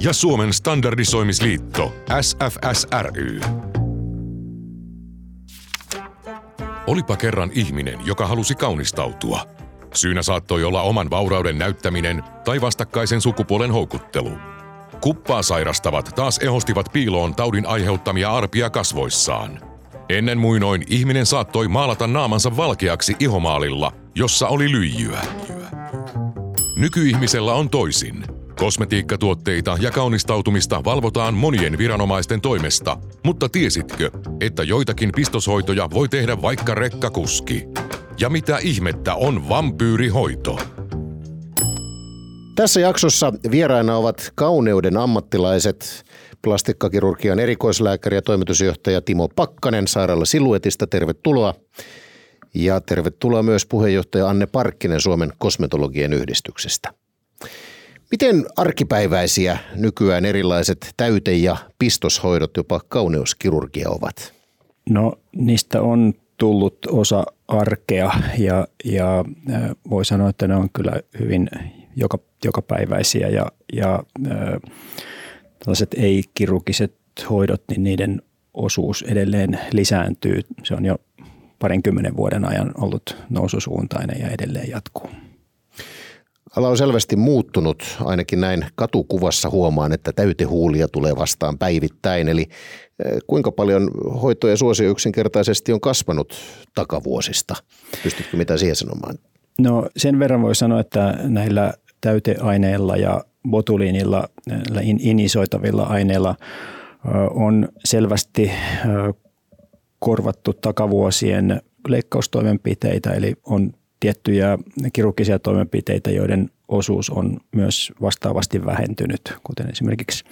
ja Suomen standardisoimisliitto SFSRY. Olipa kerran ihminen, joka halusi kaunistautua. Syynä saattoi olla oman vaurauden näyttäminen tai vastakkaisen sukupuolen houkuttelu. Kuppaa sairastavat taas ehostivat piiloon taudin aiheuttamia arpia kasvoissaan. Ennen muinoin ihminen saattoi maalata naamansa valkeaksi ihomaalilla, jossa oli lyijyä. Nykyihmisellä on toisin. Kosmetiikkatuotteita ja kaunistautumista valvotaan monien viranomaisten toimesta, mutta tiesitkö, että joitakin pistoshoitoja voi tehdä vaikka rekkakuski? Ja mitä ihmettä on vampyyrihoito? Tässä jaksossa vieraina ovat kauneuden ammattilaiset, plastikkakirurgian erikoislääkäri ja toimitusjohtaja Timo Pakkanen sairaala Siluetista. Tervetuloa. Ja tervetuloa myös puheenjohtaja Anne Parkkinen Suomen kosmetologien yhdistyksestä. Miten arkipäiväisiä nykyään erilaiset täyte- ja pistoshoidot, jopa kauneuskirurgia ovat? No niistä on tullut osa arkea ja, ja voi sanoa, että ne on kyllä hyvin joka, jokapäiväisiä ja, ja tällaiset ei-kirurgiset hoidot, niin niiden osuus edelleen lisääntyy. Se on jo parinkymmenen vuoden ajan ollut noususuuntainen ja edelleen jatkuu. Ala on selvästi muuttunut, ainakin näin katukuvassa huomaan, että täytehuulia tulee vastaan päivittäin. Eli eh, kuinka paljon hoito ja suosio yksinkertaisesti on kasvanut takavuosista? Pystytkö mitä siihen sanomaan? No sen verran voi sanoa, että näillä täyteaineilla ja botuliinilla, inisoitavilla aineilla on selvästi korvattu takavuosien leikkaustoimenpiteitä, eli on tiettyjä kirurgisia toimenpiteitä, joiden osuus on myös vastaavasti vähentynyt, kuten esimerkiksi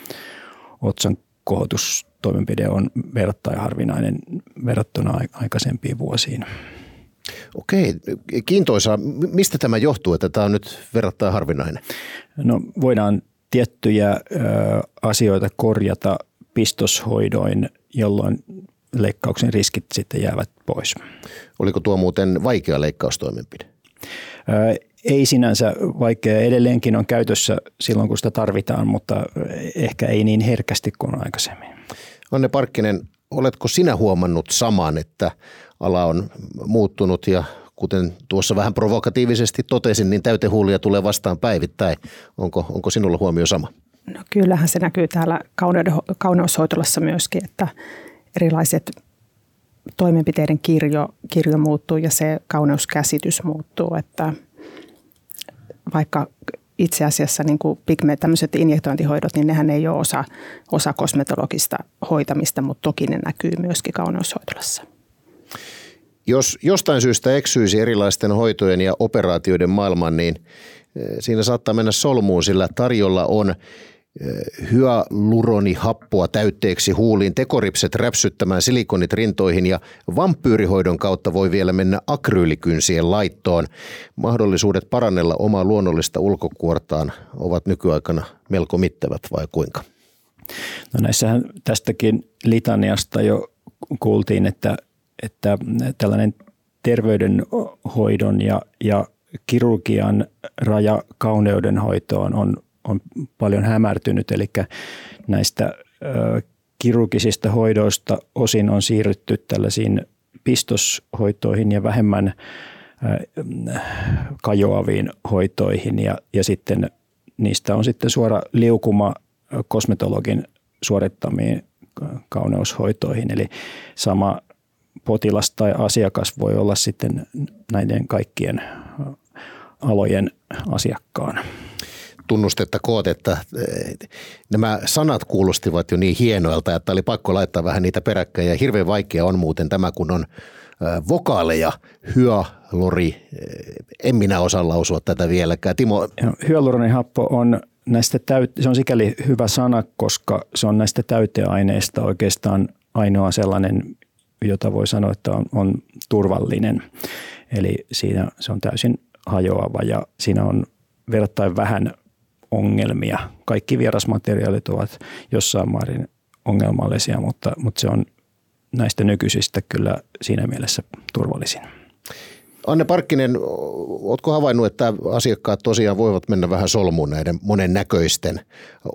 otsan kohotustoimenpide on verrattain harvinainen verrattuna aikaisempiin vuosiin. Okei, kiintoisa. Mistä tämä johtuu, että tämä on nyt verrattain harvinainen? No voidaan tiettyjä ö, asioita korjata pistoshoidoin, jolloin leikkauksen riskit sitten jäävät pois. Oliko tuo muuten vaikea leikkaustoimenpide? Ei sinänsä vaikea. Edelleenkin on käytössä silloin, kun sitä tarvitaan, mutta ehkä ei niin herkästi kuin aikaisemmin. Anne Parkkinen, oletko sinä huomannut saman, että ala on muuttunut ja kuten tuossa vähän provokatiivisesti totesin, niin täytehuulia tulee vastaan päivittäin. Onko, onko sinulla huomio sama? No kyllähän se näkyy täällä kauneushoitolassa myöskin, että erilaiset toimenpiteiden kirjo, kirjo muuttuu ja se kauneuskäsitys muuttuu, että vaikka itse asiassa niin kuin pigme, tämmöiset injektointihoidot, niin nehän ei ole osa, osa kosmetologista hoitamista, mutta toki ne näkyy myöskin kauneushoitolassa. Jos jostain syystä eksyisi erilaisten hoitojen ja operaatioiden maailman, niin eh, siinä saattaa mennä solmuun, sillä tarjolla on happoa täytteeksi huuliin, tekoripset räpsyttämään silikonit rintoihin ja vampyyrihoidon kautta voi vielä mennä akryylikynsien laittoon. Mahdollisuudet parannella omaa luonnollista ulkokuortaan ovat nykyaikana melko mittavat vai kuinka? No näissähän tästäkin litaniasta jo kuultiin, että, että tällainen terveydenhoidon ja, ja kirurgian raja kauneudenhoitoon on on paljon hämärtynyt, eli näistä kirurgisista hoidoista osin on siirrytty tällaisiin pistoshoitoihin ja vähemmän kajoaviin hoitoihin ja, ja sitten niistä on sitten suora liukuma kosmetologin suorittamiin kauneushoitoihin. Eli sama potilas tai asiakas voi olla sitten näiden kaikkien alojen asiakkaana tunnustettakoot, että nämä sanat kuulostivat jo niin hienoilta, että oli pakko laittaa vähän niitä peräkkäin. Ja hirveän vaikea on muuten tämä, kun on vokaaleja, hyö, lori, en minä osaa lausua tätä vieläkään. Timo? Hyaluronihappo on näistä täyt, se on sikäli hyvä sana, koska se on näistä täyteaineista oikeastaan ainoa sellainen, jota voi sanoa, että on, on turvallinen. Eli siinä se on täysin hajoava ja siinä on verrattain vähän ongelmia. Kaikki vierasmateriaalit ovat jossain määrin ongelmallisia, mutta, mutta se on näistä nykyisistä kyllä siinä mielessä turvallisin. Anne Parkkinen, oletko havainnut, että asiakkaat tosiaan voivat mennä vähän solmuun näiden monen näköisten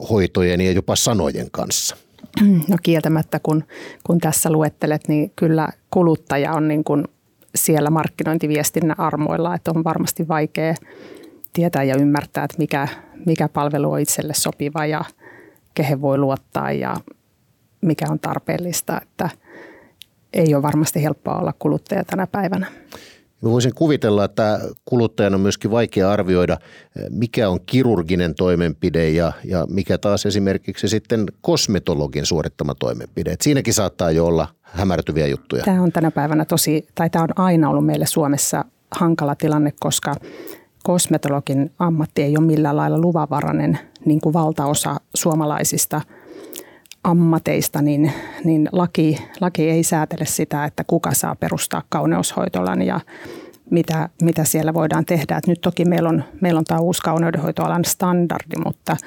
hoitojen ja jopa sanojen kanssa? No kieltämättä, kun, kun tässä luettelet, niin kyllä kuluttaja on niin kuin siellä markkinointiviestinnän armoilla, että on varmasti vaikea tietää ja ymmärtää, että mikä, mikä palvelu on itselle sopiva ja kehen voi luottaa ja mikä on tarpeellista, että ei ole varmasti helppoa olla kuluttaja tänä päivänä. Mä voisin kuvitella, että kuluttajan on myöskin vaikea arvioida, mikä on kirurginen toimenpide ja, ja mikä taas esimerkiksi sitten kosmetologin suorittama toimenpide. Et siinäkin saattaa jo olla hämärtyviä juttuja. Tämä on tänä päivänä tosi, tai tämä on aina ollut meille Suomessa hankala tilanne, koska kosmetologin ammatti ei ole millään lailla luvanvarainen, niin kuin valtaosa suomalaisista ammateista, niin, niin laki, laki ei säätele sitä, että kuka saa perustaa kauneushoitolan ja mitä, mitä siellä voidaan tehdä. Et nyt toki meillä on, meillä on tämä uusi kauneudenhoitoalan standardi, mutta,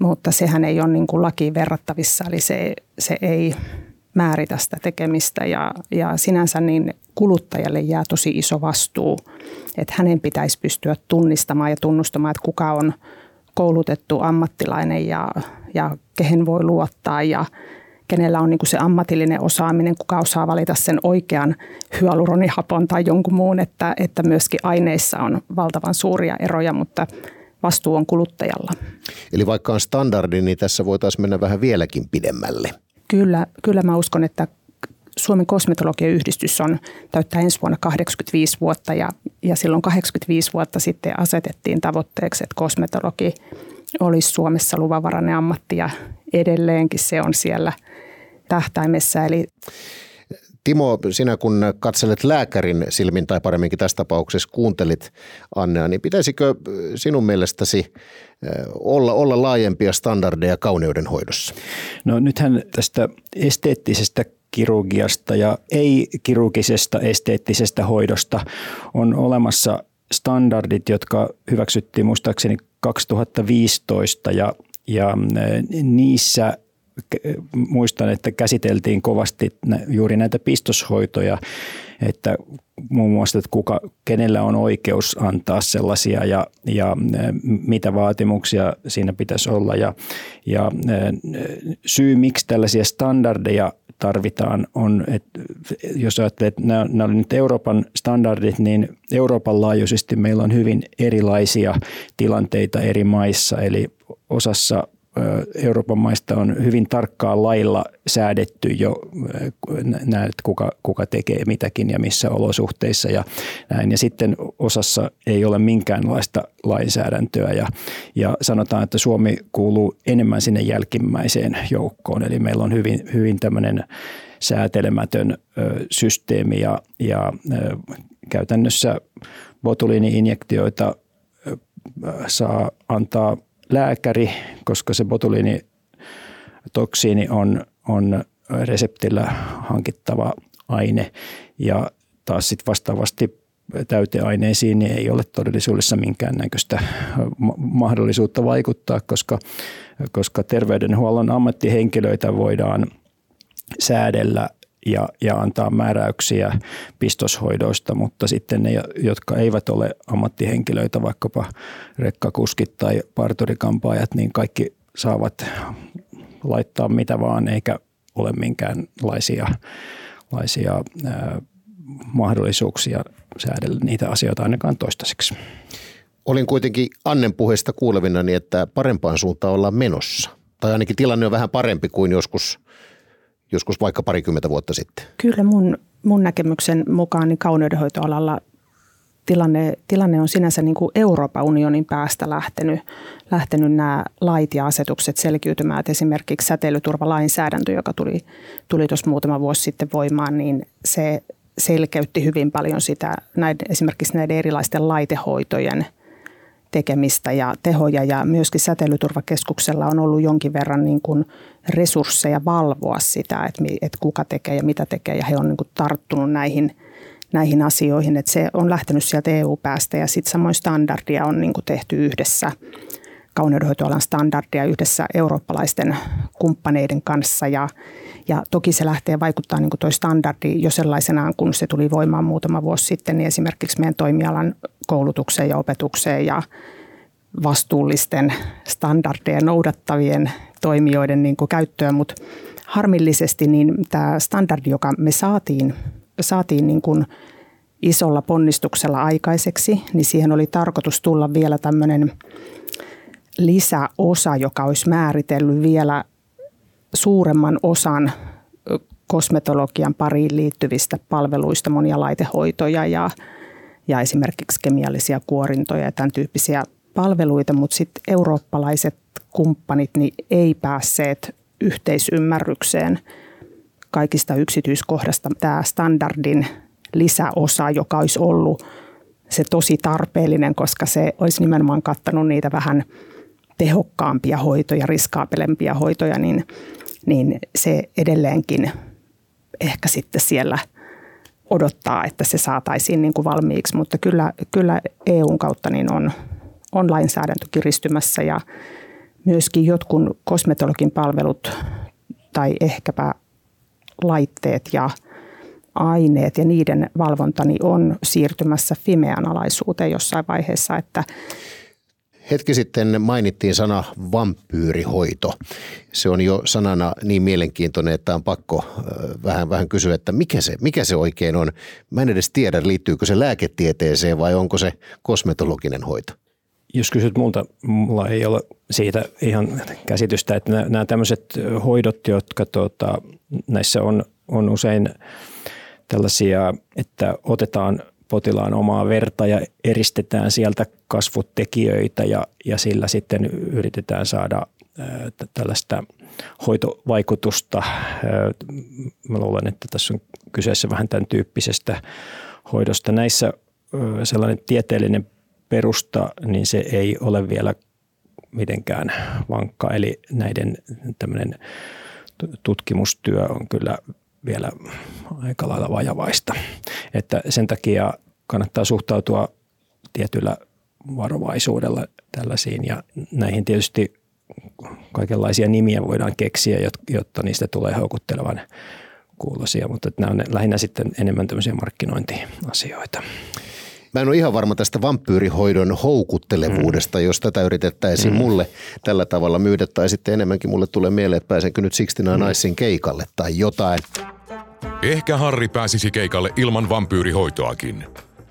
mutta sehän ei ole niin kuin lakiin verrattavissa, eli se, se ei määritä sitä tekemistä ja, ja sinänsä niin kuluttajalle jää tosi iso vastuu, että hänen pitäisi pystyä tunnistamaan ja tunnustamaan, että kuka on koulutettu ammattilainen ja, ja kehen voi luottaa ja kenellä on niin se ammatillinen osaaminen, kuka osaa valita sen oikean hyaluronihapon tai jonkun muun, että, että myöskin aineissa on valtavan suuria eroja, mutta vastuu on kuluttajalla. Eli vaikka on standardi, niin tässä voitaisiin mennä vähän vieläkin pidemmälle. Kyllä, kyllä mä uskon, että Suomen kosmetologian yhdistys on täyttää ensi vuonna 85 vuotta ja, ja silloin 85 vuotta sitten asetettiin tavoitteeksi, että kosmetologi olisi Suomessa luvanvarainen ammatti ja edelleenkin se on siellä tähtäimessä. Eli Timo, sinä kun katselet lääkärin silmin tai paremminkin tässä tapauksessa kuuntelit Annea, niin pitäisikö sinun mielestäsi olla, olla laajempia standardeja kauneudenhoidossa? No nythän tästä esteettisestä kirurgiasta ja ei-kirurgisesta esteettisestä hoidosta on olemassa standardit, jotka hyväksyttiin muistaakseni 2015 ja, ja niissä muistan, että käsiteltiin kovasti juuri näitä pistoshoitoja, että muun muassa, että kuka, kenellä on oikeus antaa sellaisia ja, ja mitä vaatimuksia siinä pitäisi olla. Ja, ja syy, miksi tällaisia standardeja tarvitaan, on, että jos ajattelee, että nämä, nämä nyt Euroopan standardit, niin Euroopan laajuisesti meillä on hyvin erilaisia tilanteita eri maissa, eli osassa Euroopan maista on hyvin tarkkaa lailla säädetty jo näet, kuka, kuka tekee mitäkin ja missä olosuhteissa ja näin. Ja sitten osassa ei ole minkäänlaista lainsäädäntöä ja, ja sanotaan, että Suomi kuuluu enemmän sinne jälkimmäiseen joukkoon. Eli meillä on hyvin, hyvin tämmöinen säätelemätön ö, systeemi ja, ja ö, käytännössä botuliini-injektioita saa antaa – lääkäri, koska se botuliinitoksiini on, on reseptillä hankittava aine. Ja taas sitten vastaavasti täyteaineisiin niin ei ole todellisuudessa minkäännäköistä mahdollisuutta vaikuttaa, koska, koska terveydenhuollon ammattihenkilöitä voidaan säädellä ja, ja antaa määräyksiä pistoshoidoista, mutta sitten ne, jotka eivät ole ammattihenkilöitä, vaikkapa rekkakuskit tai parturikampaajat, niin kaikki saavat laittaa mitä vaan, eikä ole minkäänlaisia laisia, ää, mahdollisuuksia säädellä niitä asioita ainakaan toistaiseksi. Olin kuitenkin Annen puheesta kuulevinani, että parempaan suuntaan ollaan menossa. Tai ainakin tilanne on vähän parempi kuin joskus – joskus vaikka parikymmentä vuotta sitten? Kyllä mun, mun näkemyksen mukaan niin kauneudenhoitoalalla tilanne, tilanne on sinänsä niin kuin Euroopan unionin päästä lähtenyt, lähtenyt nämä lait ja asetukset selkiytymään. Että esimerkiksi säteilyturvalainsäädäntö, joka tuli, tuli muutama vuosi sitten voimaan, niin se selkeytti hyvin paljon sitä näiden, esimerkiksi näiden erilaisten laitehoitojen tekemistä ja tehoja. Ja myöskin säteilyturvakeskuksella on ollut jonkin verran niin kuin resursseja valvoa sitä, että, että kuka tekee ja mitä tekee. Ja he on niin kuin tarttunut näihin, näihin asioihin, että se on lähtenyt sieltä EU-päästä ja sitten samoin standardia on niin kuin tehty yhdessä kauneudenhoitoalan standardia yhdessä eurooppalaisten kumppaneiden kanssa. Ja, ja toki se lähtee vaikuttaa niin kuin toi standardi jo sellaisenaan, kun se tuli voimaan muutama vuosi sitten, niin esimerkiksi meidän toimialan koulutukseen ja opetukseen ja vastuullisten standardeja noudattavien toimijoiden niin käyttöön, mutta harmillisesti niin tämä standardi, joka me saatiin, saatiin niin kuin isolla ponnistuksella aikaiseksi, niin siihen oli tarkoitus tulla vielä tämmöinen lisäosa, joka olisi määritellyt vielä suuremman osan kosmetologian pariin liittyvistä palveluista, monia laitehoitoja ja, ja esimerkiksi kemiallisia kuorintoja ja tämän tyyppisiä palveluita, mutta sitten eurooppalaiset kumppanit niin ei päässeet yhteisymmärrykseen kaikista yksityiskohdasta. Tämä standardin lisäosa, joka olisi ollut se tosi tarpeellinen, koska se olisi nimenomaan kattanut niitä vähän tehokkaampia hoitoja, riskaapelempia hoitoja, niin, niin se edelleenkin ehkä sitten siellä odottaa, että se saataisiin niin kuin valmiiksi, mutta kyllä, kyllä EUn kautta niin on, on lainsäädäntö kiristymässä ja myöskin jotkut kosmetologin palvelut tai ehkäpä laitteet ja aineet ja niiden valvontani on siirtymässä Fimean alaisuuteen jossain vaiheessa, että Hetki sitten mainittiin sana vampyyrihoito. Se on jo sanana niin mielenkiintoinen, että on pakko vähän, vähän kysyä, että mikä se, mikä se oikein on. Mä en edes tiedä, liittyykö se lääketieteeseen vai onko se kosmetologinen hoito. Jos kysyt multa, mulla ei ole siitä ihan käsitystä, että nämä, tämmöiset hoidot, jotka tuota, näissä on, on usein tällaisia, että otetaan potilaan omaa verta ja eristetään sieltä kasvutekijöitä ja, ja sillä sitten yritetään saada tällaista hoitovaikutusta. Mä luulen, että tässä on kyseessä vähän tämän tyyppisestä hoidosta. Näissä sellainen tieteellinen perusta, niin se ei ole vielä mitenkään vankka. Eli näiden tämmöinen tutkimustyö on kyllä vielä aika lailla vajavaista. Että sen takia kannattaa suhtautua tietyllä varovaisuudella tällaisiin ja näihin tietysti kaikenlaisia nimiä voidaan keksiä, jotta niistä tulee houkuttelevan kuulosia, mutta nämä on lähinnä sitten enemmän tämmöisiä markkinointiasioita. Mä en ole ihan varma tästä vampyyrihoidon houkuttelevuudesta, mm. jos tätä yritettäisiin mm. mulle tällä tavalla myydä, tai sitten enemmänkin mulle tulee mieleen, että pääsenkö nyt 69 mm. Nicein keikalle tai jotain. Ehkä Harri pääsisi keikalle ilman vampyyrihoitoakin.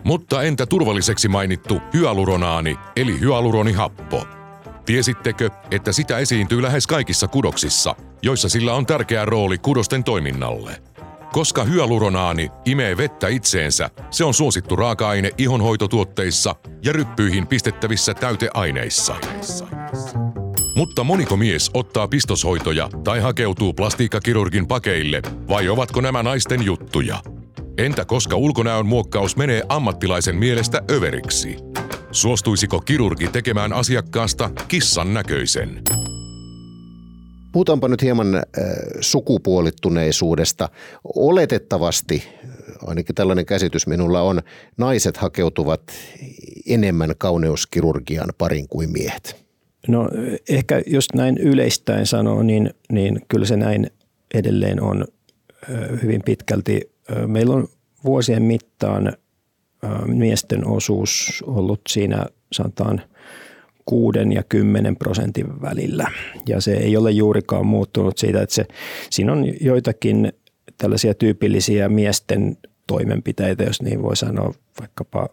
Mutta entä turvalliseksi mainittu hyaluronaani eli hyaluronihappo? Tiesittekö, että sitä esiintyy lähes kaikissa kudoksissa, joissa sillä on tärkeä rooli kudosten toiminnalle? Koska hyaluronaani imee vettä itseensä, se on suosittu raaka-aine ihonhoitotuotteissa ja ryppyihin pistettävissä täyteaineissa. Mutta moniko mies ottaa pistoshoitoja tai hakeutuu plastiikkakirurgin pakeille, vai ovatko nämä naisten juttuja? Entä koska ulkonäön muokkaus menee ammattilaisen mielestä överiksi? Suostuisiko kirurgi tekemään asiakkaasta kissan näköisen? Puhutaanpa nyt hieman äh, sukupuolittuneisuudesta. Oletettavasti, ainakin tällainen käsitys minulla on, naiset hakeutuvat enemmän kauneuskirurgian parin kuin miehet. No ehkä jos näin yleistäen sanoo, niin, niin kyllä se näin edelleen on hyvin pitkälti. Meillä on vuosien mittaan miesten osuus ollut siinä sanotaan – 6 ja 10 prosentin välillä. Ja se ei ole juurikaan muuttunut siitä, että se, siinä on joitakin tällaisia tyypillisiä miesten toimenpiteitä, jos niin voi sanoa, vaikkapa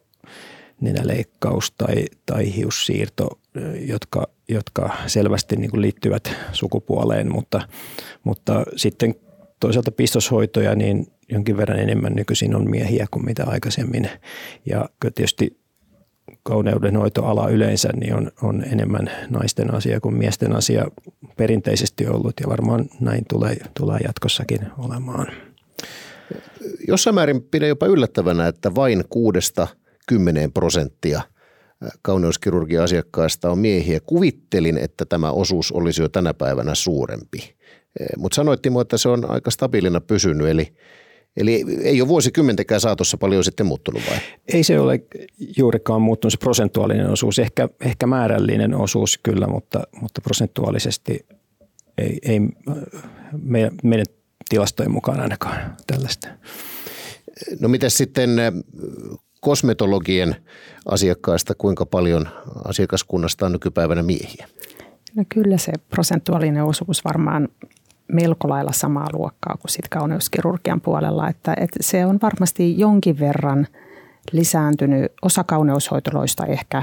nenäleikkaus tai, tai hiussiirto, jotka, jotka selvästi niin kuin liittyvät sukupuoleen, mutta, mutta sitten toisaalta pistoshoitoja, niin jonkin verran enemmän nykyisin on miehiä kuin mitä aikaisemmin. Ja tietysti kauneudenhoitoala yleensä niin on, on enemmän naisten asia kuin miesten asia perinteisesti ollut ja varmaan näin tulee, tulee jatkossakin olemaan. Jossain määrin pidän jopa yllättävänä, että vain kuudesta kymmeneen prosenttia kauneuskirurgian asiakkaista on miehiä. Kuvittelin, että tämä osuus olisi jo tänä päivänä suurempi. Mutta sanoittiin, että se on aika stabiilina pysynyt, eli Eli ei ole vuosikymmentäkään saatossa paljon sitten muuttunut vai? Ei se ole juurikaan muuttunut se prosentuaalinen osuus, ehkä, ehkä määrällinen osuus kyllä, mutta, mutta prosentuaalisesti ei, ei meidän, meidän tilastojen mukaan ainakaan tällaista. No miten sitten kosmetologien asiakkaista, kuinka paljon asiakaskunnasta on nykypäivänä miehiä? No kyllä se prosentuaalinen osuus varmaan melko lailla samaa luokkaa kuin sit kauneuskirurgian puolella, että, että se on varmasti jonkin verran lisääntynyt. Osa kauneushoitoloista ehkä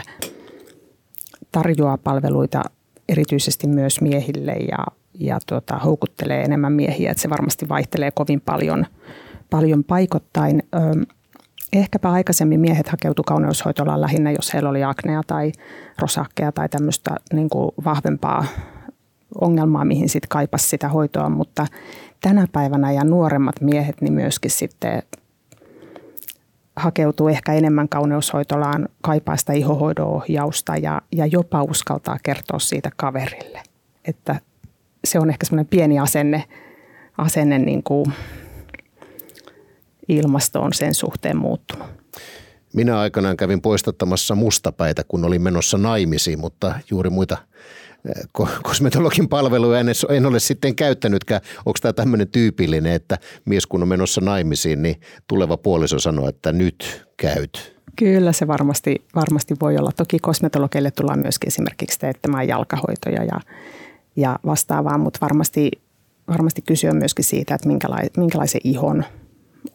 tarjoaa palveluita erityisesti myös miehille ja, ja tuota, houkuttelee enemmän miehiä, että se varmasti vaihtelee kovin paljon, paljon paikottain. Ehkäpä aikaisemmin miehet hakeutuivat kauneushoitolaan lähinnä, jos heillä oli aknea tai rosakkeja tai tämmöistä niin kuin vahvempaa ongelmaa, mihin sitten kaipasi sitä hoitoa, mutta tänä päivänä ja nuoremmat miehet niin myöskin sitten hakeutuu ehkä enemmän kauneushoitolaan, kaipaa sitä ihohoidon ohjausta ja, ja jopa uskaltaa kertoa siitä kaverille. Että se on ehkä semmoinen pieni asenne, asenne niin kuin ilmasto on sen suhteen muuttunut. Minä aikanaan kävin poistattamassa mustapäitä, kun olin menossa naimisiin, mutta juuri muita kosmetologin palveluja en, en ole sitten käyttänytkään. Onko tämä tämmöinen tyypillinen, että mies kun on menossa naimisiin, niin tuleva puoliso sanoo, että nyt käyt? Kyllä se varmasti, varmasti voi olla. Toki kosmetologeille tullaan myöskin esimerkiksi teettämään jalkahoitoja ja, ja vastaavaa, mutta varmasti, varmasti kysyä myöskin siitä, että minkälaisen, minkälaisen ihon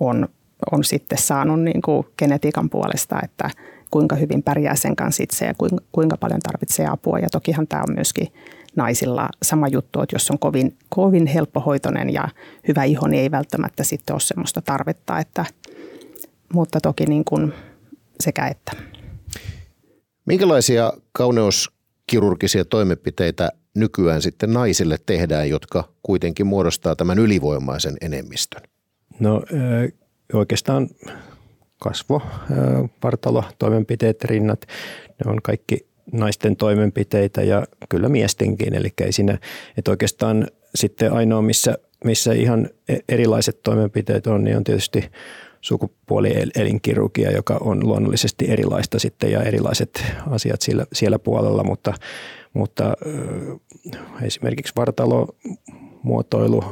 on, on sitten saanut niin kuin genetiikan puolesta, että – kuinka hyvin pärjää sen kanssa itse ja kuinka, paljon tarvitsee apua. Ja tokihan tämä on myöskin naisilla sama juttu, että jos on kovin, kovin helppohoitoinen ja hyvä iho, niin ei välttämättä sitten ole sellaista tarvetta, että, mutta toki niin kuin sekä että. Minkälaisia kauneuskirurgisia toimenpiteitä nykyään sitten naisille tehdään, jotka kuitenkin muodostaa tämän ylivoimaisen enemmistön? No oikeastaan kasvo, vartalo, toimenpiteet, rinnat, ne on kaikki naisten toimenpiteitä ja kyllä miestenkin. Eli ei siinä, että oikeastaan sitten ainoa, missä, missä ihan e, erilaiset toimenpiteet on, niin on tietysti sukupuolielinkirurgia, joka on luonnollisesti erilaista sitten ja erilaiset asiat siellä, siellä puolella, mutta, mutta esimerkiksi vartalo, muotoilu,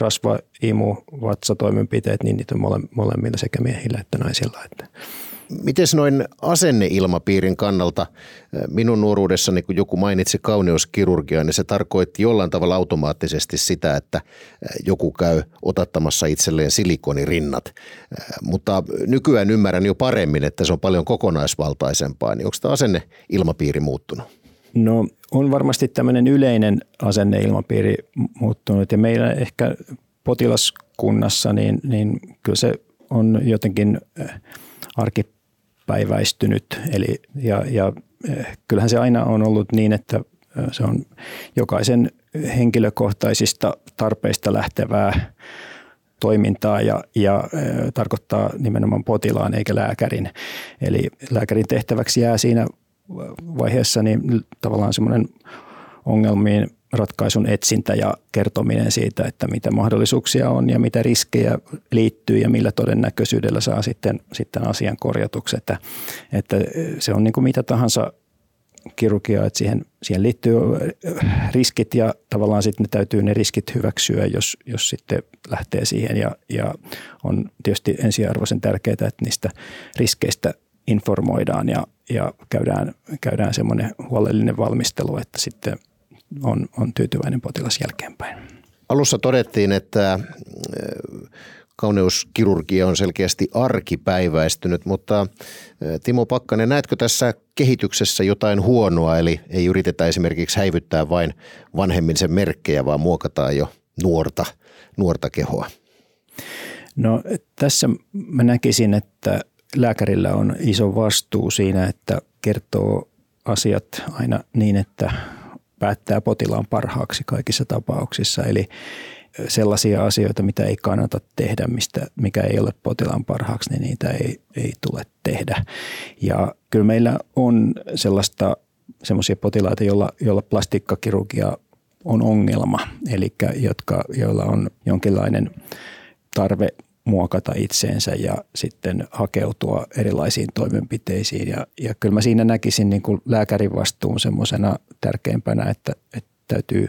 rasva, imu, vatsatoimenpiteet, niin niitä on mole, molemmilla sekä miehillä että naisilla. Että. Miten noin asenneilmapiirin kannalta, minun nuoruudessani kun joku mainitsi kauneuskirurgiaa, niin se tarkoitti jollain tavalla automaattisesti sitä, että joku käy otattamassa itselleen silikonirinnat. Mutta nykyään ymmärrän jo paremmin, että se on paljon kokonaisvaltaisempaa, niin onko tämä asenneilmapiiri muuttunut? No on varmasti tämmöinen yleinen asenneilmapiiri muuttunut ja meillä ehkä potilaskunnassa, niin, niin kyllä se on jotenkin äh, arkipäiväistynyt. Eli, ja, ja äh, kyllähän se aina on ollut niin, että äh, se on jokaisen henkilökohtaisista tarpeista lähtevää toimintaa ja, ja tarkoittaa nimenomaan potilaan eikä lääkärin. Eli lääkärin tehtäväksi jää siinä vaiheessa niin tavallaan semmoinen ongelmiin ratkaisun etsintä ja kertominen siitä, että mitä mahdollisuuksia on ja mitä riskejä liittyy ja millä todennäköisyydellä saa sitten, sitten asian korjatuksi. Että, että se on niin kuin mitä tahansa kirurgiaa, että siihen, siihen liittyy riskit ja tavallaan sitten ne täytyy ne riskit hyväksyä, jos, jos sitten lähtee siihen ja, ja on tietysti ensiarvoisen tärkeää, että niistä riskeistä informoidaan ja, ja käydään, käydään semmoinen huolellinen valmistelu, että sitten on, on tyytyväinen potilas jälkeenpäin. Alussa todettiin, että äh, kauneuskirurgia on selkeästi arkipäiväistynyt, mutta äh, Timo Pakkanen, näetkö tässä kehityksessä jotain huonoa, eli ei yritetä esimerkiksi häivyttää vain vanhemmisen merkkejä, vaan muokataan jo nuorta, nuorta kehoa? No tässä mä näkisin, että lääkärillä on iso vastuu siinä, että kertoo asiat aina niin, että päättää potilaan parhaaksi kaikissa tapauksissa. Eli, sellaisia asioita, mitä ei kannata tehdä, mistä, mikä ei ole potilaan parhaaksi, niin niitä ei, ei tule tehdä. Ja kyllä meillä on sellaista semmoisia potilaita, joilla, joilla plastiikkakirurgia on ongelma, eli jotka, joilla on jonkinlainen tarve muokata itseensä ja sitten hakeutua erilaisiin toimenpiteisiin. Ja, ja kyllä mä siinä näkisin niin kuin lääkärin vastuun semmoisena tärkeimpänä, että, että täytyy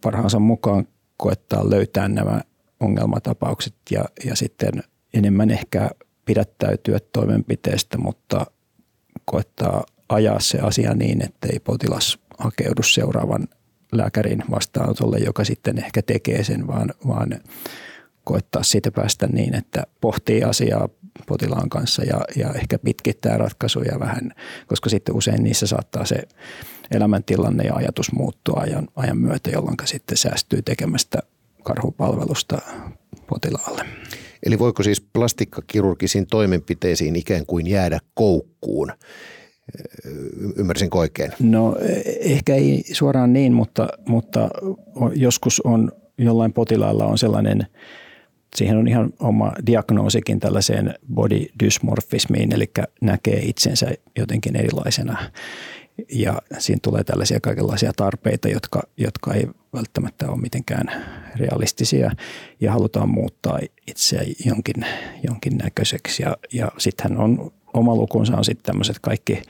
parhaansa mukaan koettaa löytää nämä ongelmatapaukset ja, ja sitten enemmän ehkä pidättäytyä toimenpiteestä, mutta koettaa ajaa se asia niin, että ei potilas hakeudu seuraavan lääkärin vastaanotolle, joka sitten ehkä tekee sen, vaan, vaan koettaa siitä päästä niin, että pohtii asiaa potilaan kanssa ja, ja ehkä pitkittää ratkaisuja vähän, koska sitten usein niissä saattaa se elämäntilanne ja ajatus muuttua ajan, ajan myötä, jolloin sitten säästyy tekemästä karhupalvelusta potilaalle. Eli voiko siis plastikkakirurgisiin toimenpiteisiin ikään kuin jäädä koukkuun? Ymmärsinkö oikein? No ehkä ei suoraan niin, mutta, mutta joskus on jollain potilaalla on sellainen, siihen on ihan oma diagnoosikin tällaiseen body dysmorfismiin, eli näkee itsensä jotenkin erilaisena ja siinä tulee tällaisia kaikenlaisia tarpeita, jotka, jotka ei välttämättä ole mitenkään realistisia ja halutaan muuttaa itseä jonkin, jonkin näköiseksi. Ja, ja sittenhän on oma lukunsa on sitten tämmöiset kaikki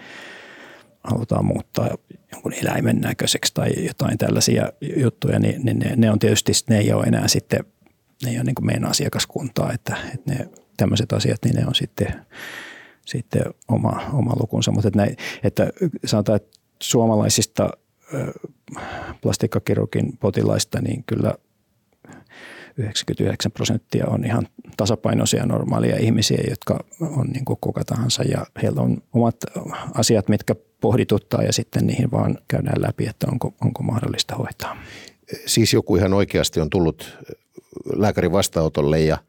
halutaan muuttaa jonkun eläimen näköiseksi tai jotain tällaisia juttuja, niin, niin ne, ne, on tietysti, ne ei ole enää sitten, ne ei ole niin kuin meidän asiakaskuntaa, että, että ne tämmöiset asiat, niin ne on sitten sitten oma, oma lukunsa. Mutta että, näin, että sanotaan, että suomalaisista plastikkakirurgin potilaista, niin kyllä 99 prosenttia on ihan tasapainoisia normaalia ihmisiä, jotka on niin kuin kuka tahansa ja heillä on omat asiat, mitkä pohdituttaa ja sitten niihin vaan käydään läpi, että onko, onko mahdollista hoitaa. Siis joku ihan oikeasti on tullut lääkärin vastaanotolle ja –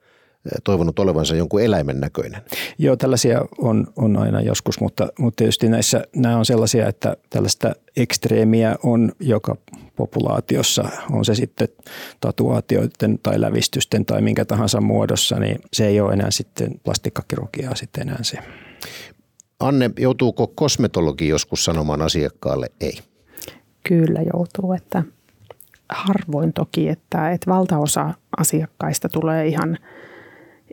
toivonut olevansa jonkun eläimen näköinen. Joo, tällaisia on, on aina joskus, mutta, mutta tietysti näissä nämä on sellaisia, että tällaista ekstreemiä on joka populaatiossa, on se sitten tatuaatioiden tai lävistysten tai minkä tahansa muodossa, niin se ei ole enää sitten plastikkakirurgiaa sitten enää se. Anne, joutuuko kosmetologi joskus sanomaan asiakkaalle ei? Kyllä joutuu, että harvoin toki, että, että valtaosa asiakkaista tulee ihan –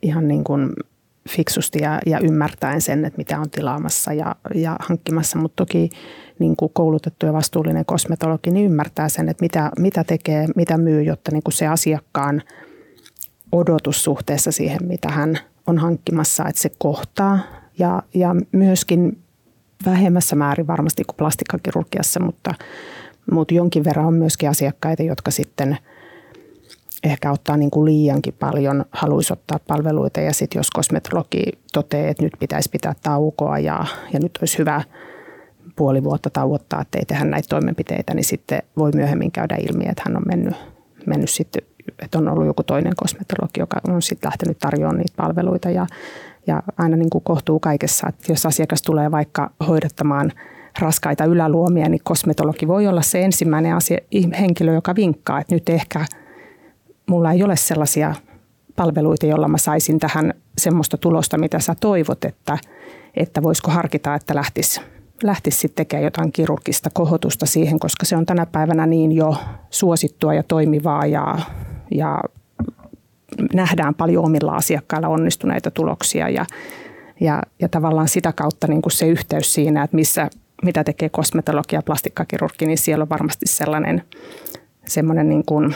ihan niin kuin fiksusti ja, ja ymmärtäen sen, että mitä on tilaamassa ja, ja hankkimassa, mutta toki niin kuin koulutettu ja vastuullinen kosmetologi niin ymmärtää sen, että mitä, mitä tekee, mitä myy, jotta niin kuin se asiakkaan odotus suhteessa siihen, mitä hän on hankkimassa, että se kohtaa. Ja, ja myöskin vähemmässä määrin varmasti kuin plastikkakirurgiassa, mutta, mutta jonkin verran on myöskin asiakkaita, jotka sitten – ehkä ottaa niin kuin liiankin paljon, haluaisi ottaa palveluita. Ja sitten jos kosmetologi toteaa, että nyt pitäisi pitää taukoa ja, ja nyt olisi hyvä puoli vuotta tauottaa, että ei tehdä näitä toimenpiteitä, niin sitten voi myöhemmin käydä ilmi, että hän on mennyt, mennyt sitten, että on ollut joku toinen kosmetologi, joka on sitten lähtenyt tarjoamaan niitä palveluita. Ja, ja aina niin kuin kohtuu kaikessa, että jos asiakas tulee vaikka hoidattamaan raskaita yläluomia, niin kosmetologi voi olla se ensimmäinen asia, henkilö, joka vinkkaa, että nyt ehkä – mulla ei ole sellaisia palveluita, joilla mä saisin tähän semmoista tulosta, mitä sä toivot, että, että voisiko harkita, että lähtisi lähtisi sitten tekemään jotain kirurgista kohotusta siihen, koska se on tänä päivänä niin jo suosittua ja toimivaa ja, ja nähdään paljon omilla asiakkailla onnistuneita tuloksia ja, ja, ja tavallaan sitä kautta niin kuin se yhteys siinä, että missä, mitä tekee kosmetologia ja plastikkakirurgi, niin siellä on varmasti sellainen semmoinen niin kuin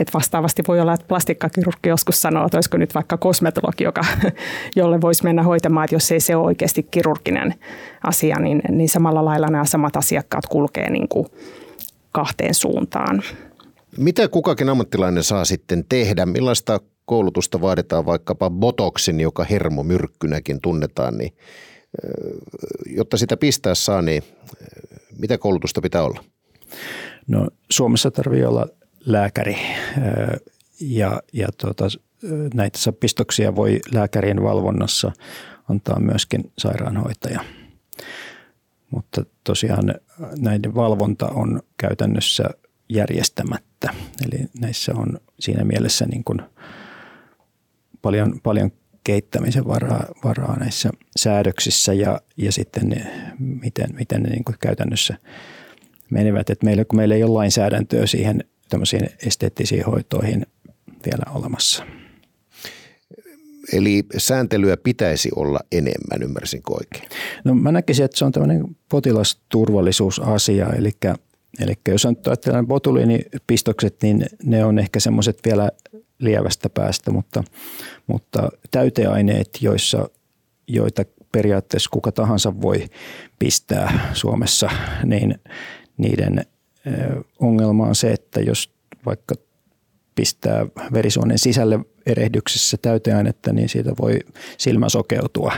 että vastaavasti voi olla, että plastikkakirurgi joskus sanoo, että olisiko nyt vaikka kosmetologi, joka, jolle voisi mennä hoitamaan, että jos ei se ole oikeasti kirurginen asia, niin, niin samalla lailla nämä samat asiakkaat kulkee niin kuin kahteen suuntaan. Mitä kukakin ammattilainen saa sitten tehdä? Millaista koulutusta vaaditaan vaikkapa botoksin, joka hermomyrkkynäkin tunnetaan, niin jotta sitä pistää saa, niin mitä koulutusta pitää olla? No Suomessa tarvii olla lääkäri ja, ja tuota, näitä pistoksia voi lääkärien valvonnassa antaa myöskin sairaanhoitaja. Mutta tosiaan näiden valvonta on käytännössä järjestämättä. Eli näissä on siinä mielessä niin kuin paljon, paljon kehittämisen varaa, varaa näissä säädöksissä ja, ja sitten ne, miten, miten ne niin kuin käytännössä menevät. Et meillä, kun meillä ei ole lainsäädäntöä siihen tämmöisiin esteettisiin hoitoihin vielä olemassa. Eli sääntelyä pitäisi olla enemmän, ymmärsinkö oikein? No mä näkisin, että se on tämmöinen potilasturvallisuusasia, eli, eli jos on tällainen botuliinipistokset, niin ne on ehkä semmoiset vielä lievästä päästä, mutta, mutta täyteaineet, joissa, joita periaatteessa kuka tahansa voi pistää Suomessa, niin niiden ongelma on se, että jos vaikka pistää verisuonen sisälle erehdyksessä täyteainetta, niin siitä voi silmä sokeutua.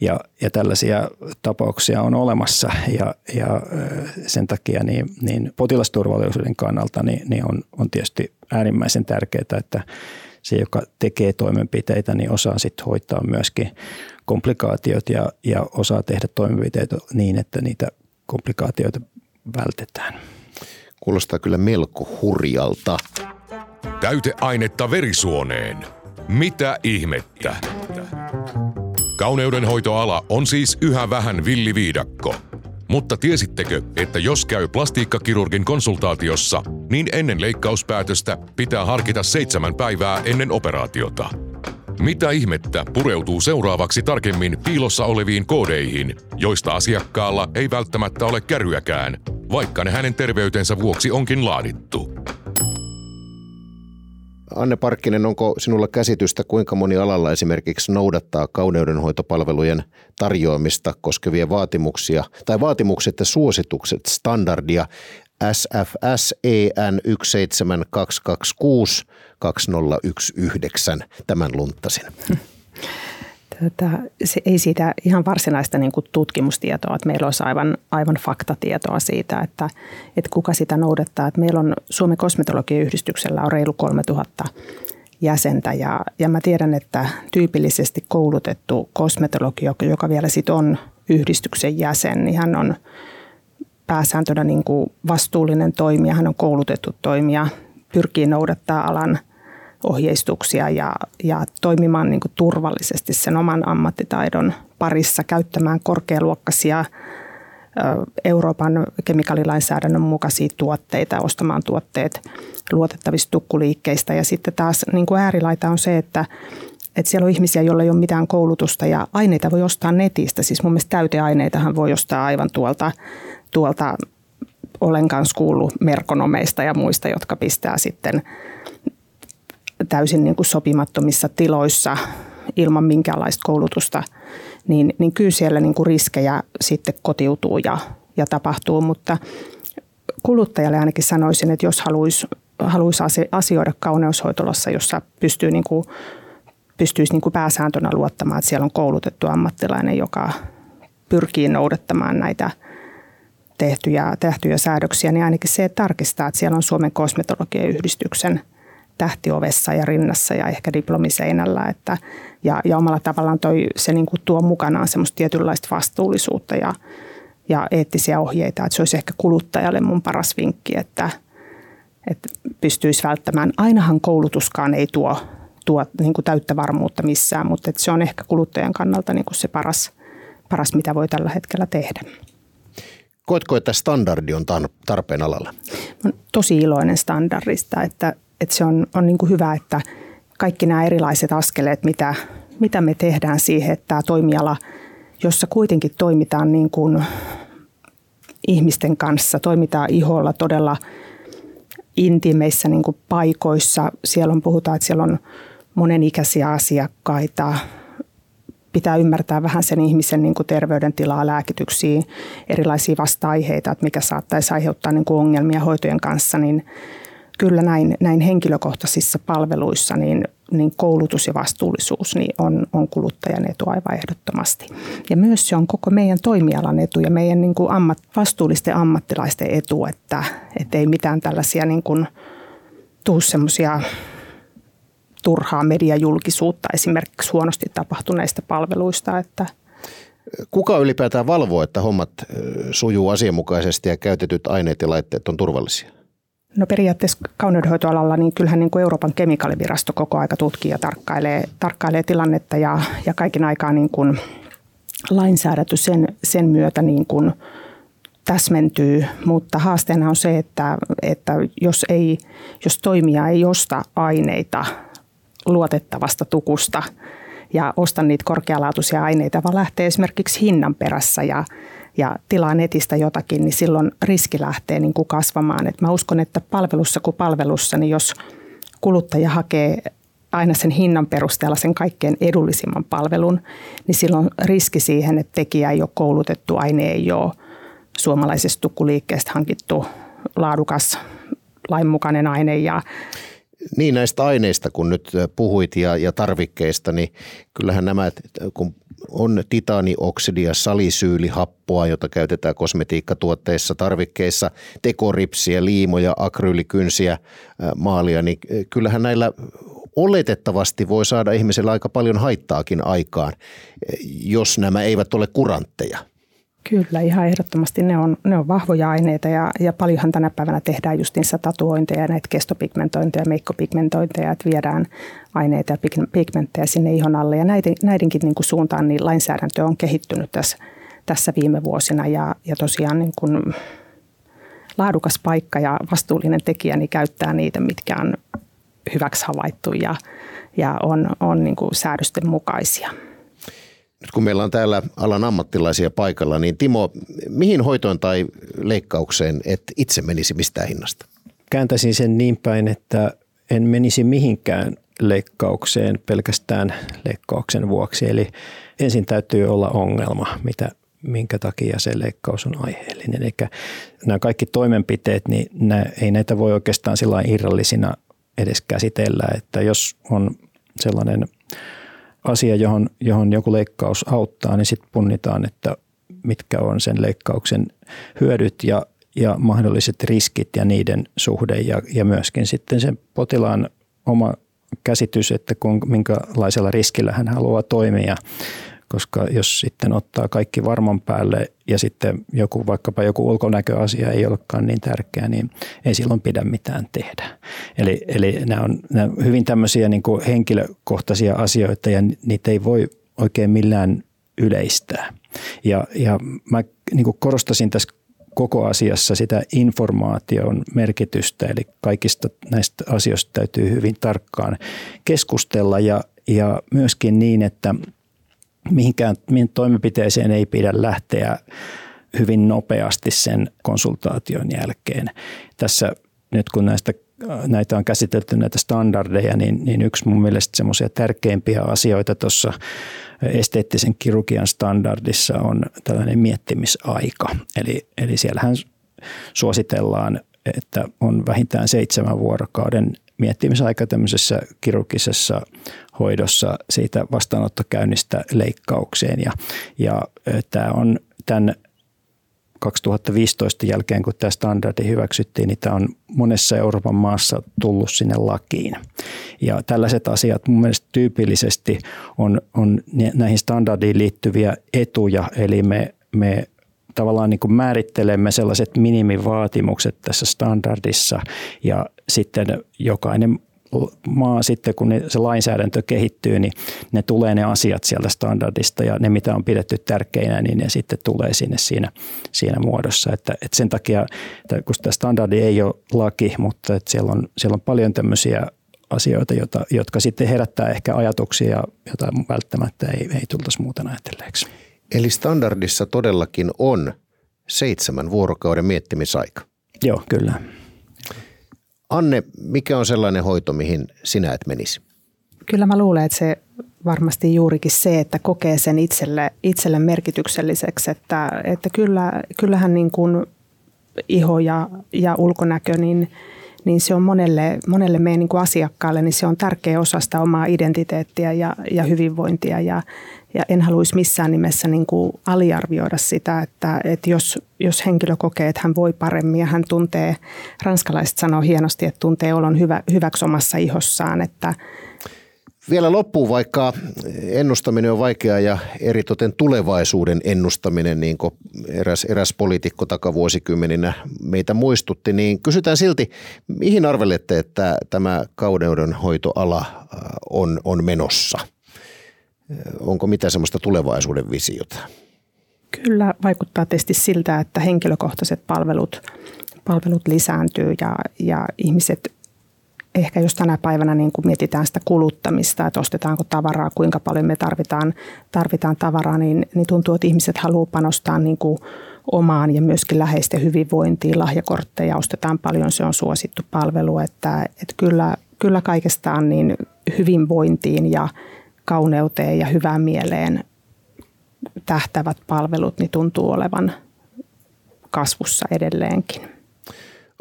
Ja, ja tällaisia tapauksia on olemassa ja, ja sen takia niin, niin potilasturvallisuuden kannalta niin, niin on, on tietysti äärimmäisen tärkeää, että se, joka tekee toimenpiteitä, niin osaa sitten hoitaa myöskin komplikaatiot ja, ja osaa tehdä toimenpiteitä niin, että niitä komplikaatioita vältetään. Kuulostaa kyllä melko hurjalta. Täyteainetta verisuoneen. Mitä ihmettä? Kauneudenhoitoala on siis yhä vähän villiviidakko. Mutta tiesittekö, että jos käy plastiikkakirurgin konsultaatiossa, niin ennen leikkauspäätöstä pitää harkita seitsemän päivää ennen operaatiota? Mitä ihmettä pureutuu seuraavaksi tarkemmin piilossa oleviin koodeihin, joista asiakkaalla ei välttämättä ole käryäkään, vaikka ne hänen terveytensä vuoksi onkin laadittu? Anne Parkkinen, onko sinulla käsitystä, kuinka moni alalla esimerkiksi noudattaa kauneudenhoitopalvelujen tarjoamista koskevia vaatimuksia tai vaatimukset ja suositukset standardia SFS EN 17226 2019, tämän lunttasin. Tätä, se, ei siitä ihan varsinaista niin kuin tutkimustietoa, että meillä olisi aivan, aivan faktatietoa siitä, että, että kuka sitä noudattaa. Että meillä on Suomen kosmetologian yhdistyksellä on reilu 3000 jäsentä ja, ja mä tiedän, että tyypillisesti koulutettu kosmetologi, joka vielä sit on yhdistyksen jäsen, niin hän on pääsääntönä niin kuin vastuullinen toimija, hän on koulutettu toimija, pyrkii noudattaa alan – ohjeistuksia ja, ja toimimaan niin kuin turvallisesti sen oman ammattitaidon parissa, käyttämään korkealuokkaisia Euroopan kemikaalilainsäädännön mukaisia tuotteita, ostamaan tuotteet luotettavista tukkuliikkeistä. Ja sitten taas niin kuin äärilaita on se, että, että siellä on ihmisiä, joilla ei ole mitään koulutusta ja aineita voi ostaa netistä. Siis mun mielestä täyteaineitahan voi ostaa aivan tuolta, tuolta olen kanssa kuullut merkonomeista ja muista, jotka pistää sitten täysin niin kuin sopimattomissa tiloissa ilman minkäänlaista koulutusta, niin, niin kyllä siellä niin kuin riskejä sitten kotiutuu ja, ja tapahtuu, mutta kuluttajalle ainakin sanoisin, että jos haluaisi, haluaisi asioida kauneushoitolassa, jossa pystyy niin kuin, pystyisi niin kuin pääsääntönä luottamaan, että siellä on koulutettu ammattilainen, joka pyrkii noudattamaan näitä tehtyjä, tehtyjä säädöksiä, niin ainakin se, että tarkistaa, että siellä on Suomen kosmetologian yhdistyksen – tähtiovessa ja rinnassa ja ehkä diplomiseinällä. Että, ja, ja omalla tavallaan toi, se niin kuin tuo mukanaan semmoista tietynlaista vastuullisuutta ja, ja eettisiä ohjeita. Että se olisi ehkä kuluttajalle mun paras vinkki, että, että pystyisi välttämään. Ainahan koulutuskaan ei tuo, tuo niin kuin täyttä varmuutta missään, mutta että se on ehkä kuluttajan kannalta niin kuin se paras, paras, mitä voi tällä hetkellä tehdä. Koetko, että standardi on tarpeen alalla? Olen tosi iloinen standardista, että että se on, on niin kuin hyvä, että kaikki nämä erilaiset askeleet, mitä, mitä me tehdään siihen, että tämä toimiala, jossa kuitenkin toimitaan niin kuin ihmisten kanssa, toimitaan iholla todella intimeissä niin kuin paikoissa. Siellä on, puhutaan, että siellä on monenikäisiä asiakkaita, pitää ymmärtää vähän sen ihmisen niin kuin terveydentilaa, lääkityksiä, erilaisia vasta-aiheita, että mikä saattaisi aiheuttaa niin kuin ongelmia hoitojen kanssa, niin kyllä näin, näin henkilökohtaisissa palveluissa niin, niin koulutus ja vastuullisuus niin on, on kuluttajan etu aivan ehdottomasti. Ja myös se on koko meidän toimialan etu ja meidän niin kuin ammat, vastuullisten ammattilaisten etu, että, että ei mitään tällaisia niin kuin, tuu semmoisia turhaa mediajulkisuutta esimerkiksi huonosti tapahtuneista palveluista, että Kuka ylipäätään valvoo, että hommat sujuu asianmukaisesti ja käytetyt aineet ja laitteet on turvallisia? No periaatteessa kauneudenhoitoalalla niin kyllähän niin kuin Euroopan kemikaalivirasto koko aika tutkii ja tarkkailee, tarkkailee tilannetta ja, ja kaiken aikaa niin kuin lainsäädäntö sen, sen myötä niin kuin täsmentyy, mutta haasteena on se, että, että jos, ei, jos toimija ei osta aineita luotettavasta tukusta ja osta niitä korkealaatuisia aineita, vaan lähtee esimerkiksi hinnan perässä ja, ja tilaa netistä jotakin, niin silloin riski lähtee niin kuin kasvamaan. Et mä uskon, että palvelussa kuin palvelussa, niin jos kuluttaja hakee aina sen hinnan perusteella sen kaikkein edullisimman palvelun, niin silloin riski siihen, että tekijä ei ole koulutettu, aine ei ole suomalaisesta tukkuliikkeestä hankittu laadukas lainmukainen aine ja niin näistä aineista, kun nyt puhuit ja, ja tarvikkeista, niin kyllähän nämä, kun on titaanioksidia, salisyylihappoa, jota käytetään kosmetiikkatuotteissa, tarvikkeissa, tekoripsiä, liimoja, akryylikynsiä, maalia, niin kyllähän näillä oletettavasti voi saada ihmiselle aika paljon haittaakin aikaan, jos nämä eivät ole kurantteja. Kyllä, ihan ehdottomasti ne on, ne on vahvoja aineita ja, ja paljonhan tänä päivänä tehdään niissä tatuointeja, näitä kestopigmentointeja, meikkopigmentointeja, että viedään aineita ja pigmenttejä sinne ihon alle. Ja näiden, näidenkin niin kuin suuntaan niin lainsäädäntö on kehittynyt tässä, tässä viime vuosina ja, ja tosiaan niin kuin laadukas paikka ja vastuullinen tekijä niin käyttää niitä, mitkä on hyväksi havaittu ja, ja on, on niin kuin säädösten mukaisia. Nyt kun meillä on täällä alan ammattilaisia paikalla, niin Timo, mihin hoitoon tai leikkaukseen et itse menisi mistään hinnasta? Kääntäisin sen niin päin, että en menisi mihinkään leikkaukseen pelkästään leikkauksen vuoksi. Eli ensin täytyy olla ongelma, mitä, minkä takia se leikkaus on aiheellinen. Eli nämä kaikki toimenpiteet, niin nämä, ei näitä voi oikeastaan sillä irrallisina edes käsitellä, että jos on sellainen asia, johon, johon joku leikkaus auttaa, niin sitten punnitaan, että mitkä on sen leikkauksen hyödyt ja, ja mahdolliset riskit ja niiden suhde ja, ja myöskin sitten sen potilaan oma käsitys, että kun, minkälaisella riskillä hän haluaa toimia koska jos sitten ottaa kaikki varman päälle ja sitten joku, vaikkapa joku ulkonäköasia ei olekaan niin tärkeä, niin ei silloin pidä mitään tehdä. Eli, eli nämä on, nämä on hyvin tämmöisiä niin kuin henkilökohtaisia asioita ja niitä ei voi oikein millään yleistää. Ja, ja mä niin kuin korostasin tässä koko asiassa sitä informaation merkitystä, eli kaikista näistä asioista täytyy hyvin tarkkaan keskustella ja, ja myöskin niin, että – mihinkään mihin toimenpiteeseen ei pidä lähteä hyvin nopeasti sen konsultaation jälkeen. Tässä nyt kun näistä näitä on käsitelty näitä standardeja, niin, niin yksi mun mielestä semmoisia tärkeimpiä asioita tuossa esteettisen kirurgian standardissa on tällainen miettimisaika. Eli, eli siellähän suositellaan, että on vähintään seitsemän vuorokauden miettimisaika tämmöisessä kirurgisessa hoidossa siitä vastaanottokäynnistä leikkaukseen. Ja, ja tämä on tämän 2015 jälkeen, kun tämä standardi hyväksyttiin, niin tämä on monessa Euroopan maassa tullut sinne lakiin. Ja tällaiset asiat mun mielestä tyypillisesti on, on näihin standardiin liittyviä etuja, eli me, me tavallaan niin kuin määrittelemme sellaiset minimivaatimukset tässä standardissa ja sitten jokainen maa sitten, kun se lainsäädäntö kehittyy, niin ne tulee ne asiat sieltä standardista ja ne, mitä on pidetty tärkeinä, niin ne sitten tulee sinne siinä, siinä muodossa. Että, että sen takia, että kun tämä standardi ei ole laki, mutta että siellä, on, siellä on paljon tämmöisiä asioita, jota, jotka sitten herättää ehkä ajatuksia, joita välttämättä ei, ei tultaisi muuten ajatelleeksi. Eli standardissa todellakin on seitsemän vuorokauden miettimisaika. Joo, kyllä. Anne, mikä on sellainen hoito, mihin sinä et menisi? Kyllä mä luulen, että se varmasti juurikin se, että kokee sen itselle, itselle merkitykselliseksi, että, että kyllä, kyllähän niin kuin iho ja, ja ulkonäkö, niin, niin se on monelle, monelle meidän niin kuin asiakkaalle, niin se on tärkeä osa sitä omaa identiteettiä ja, ja hyvinvointia. Ja, ja en haluaisi missään nimessä niin kuin aliarvioida sitä, että, että jos, jos henkilö kokee, että hän voi paremmin ja hän tuntee, ranskalaiset sanoo hienosti, että tuntee olon hyvä, hyväksi omassa ihossaan, että Vielä loppuun, vaikka ennustaminen on vaikeaa ja eritoten tulevaisuuden ennustaminen, niin kuin eräs, eräs poliitikko takavuosikymmeninä meitä muistutti, niin kysytään silti, mihin arvelette, että tämä kauneudenhoitoala äh, on, on menossa? Onko mitä semmoista tulevaisuuden visiota? Kyllä vaikuttaa tietysti siltä, että henkilökohtaiset palvelut, palvelut lisääntyy ja, ja ihmiset ehkä jos tänä päivänä niin kuin mietitään sitä kuluttamista, että ostetaanko tavaraa, kuinka paljon me tarvitaan, tarvitaan tavaraa, niin, niin tuntuu, että ihmiset haluaa panostaa niin kuin omaan ja myöskin läheisten hyvinvointiin. Lahjakortteja ostetaan paljon, se on suosittu palvelu, että, että kyllä, kyllä kaikestaan niin hyvinvointiin ja kauneuteen ja hyvään mieleen tähtävät palvelut niin tuntuu olevan kasvussa edelleenkin.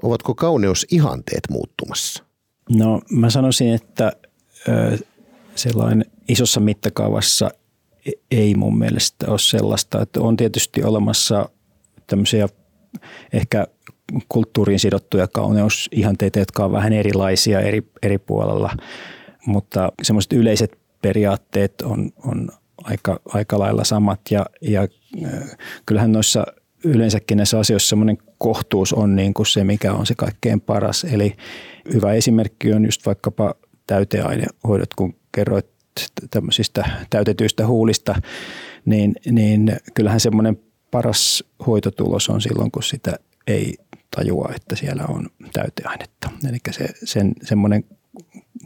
Ovatko kauneusihanteet muuttumassa? No mä sanoisin, että sellainen isossa mittakaavassa e-, ei mun mielestä ole sellaista, että on tietysti olemassa tämmöisiä ehkä kulttuuriin sidottuja kauneusihanteita, jotka on vähän erilaisia eri, eri puolella, mutta semmoiset yleiset periaatteet on, on aika, aika lailla samat ja, ja kyllähän noissa yleensäkin näissä asioissa semmoinen kohtuus on niin kuin se, mikä on se kaikkein paras. Eli hyvä esimerkki on just vaikkapa täyteainehoidot, kun kerroit tämmöisistä täytetyistä huulista, niin, niin kyllähän semmoinen paras hoitotulos on silloin, kun sitä ei tajua, että siellä on täyteainetta. Eli se, sen, semmoinen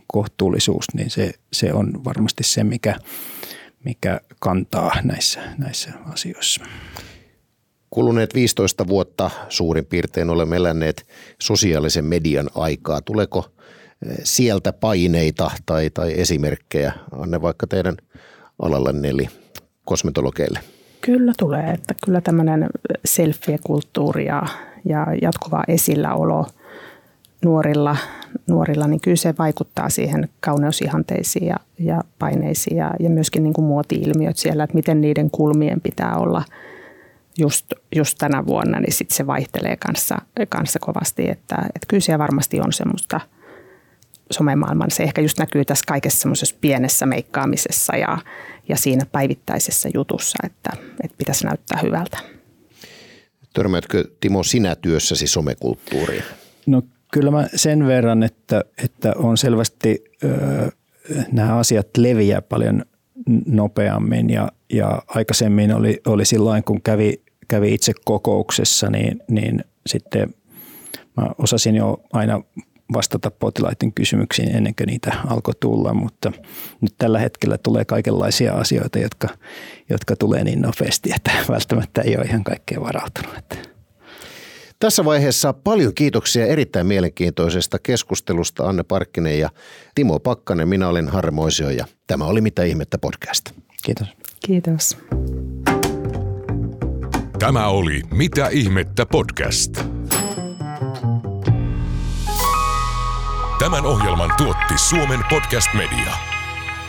kohtuullisuus, niin se, se on varmasti se, mikä, mikä kantaa näissä, näissä asioissa. Kuluneet 15 vuotta suurin piirtein olemme eläneet sosiaalisen median aikaa. Tuleeko eh, sieltä paineita tai, tai esimerkkejä, Anne vaikka teidän alallanne eli kosmetologeille? Kyllä tulee, että kyllä tämmöinen selfie-kulttuuri ja, ja jatkuva esilläolo nuorilla, nuorilla, niin kyllä se vaikuttaa siihen kauneusihanteisiin ja, ja paineisiin ja, ja myöskin niin kuin muoti-ilmiöt siellä, että miten niiden kulmien pitää olla – just, just tänä vuonna, niin sit se vaihtelee kanssa, kanssa kovasti. Että, että kyllä siellä varmasti on semmoista somemaailman, se ehkä just näkyy tässä kaikessa semmoisessa pienessä meikkaamisessa ja, ja siinä päivittäisessä jutussa, että, että pitäisi näyttää hyvältä. Törmäätkö Timo sinä työssäsi somekulttuuriin? No kyllä mä sen verran, että, että on selvästi nämä asiat leviää paljon nopeammin ja, ja aikaisemmin oli, oli silloin, kun kävi kävi itse kokouksessa, niin, niin sitten mä osasin jo aina vastata potilaiden kysymyksiin ennen kuin niitä alkoi tulla, mutta nyt tällä hetkellä tulee kaikenlaisia asioita, jotka, jotka tulee niin nopeasti, että välttämättä ei ole ihan kaikkea varautunut. Tässä vaiheessa paljon kiitoksia erittäin mielenkiintoisesta keskustelusta Anne Parkkinen ja Timo Pakkanen. Minä olen Harri Moisio ja tämä oli Mitä ihmettä podcast. Kiitos. Kiitos. Tämä oli Mitä ihmettä podcast. Tämän ohjelman tuotti Suomen Podcast Media.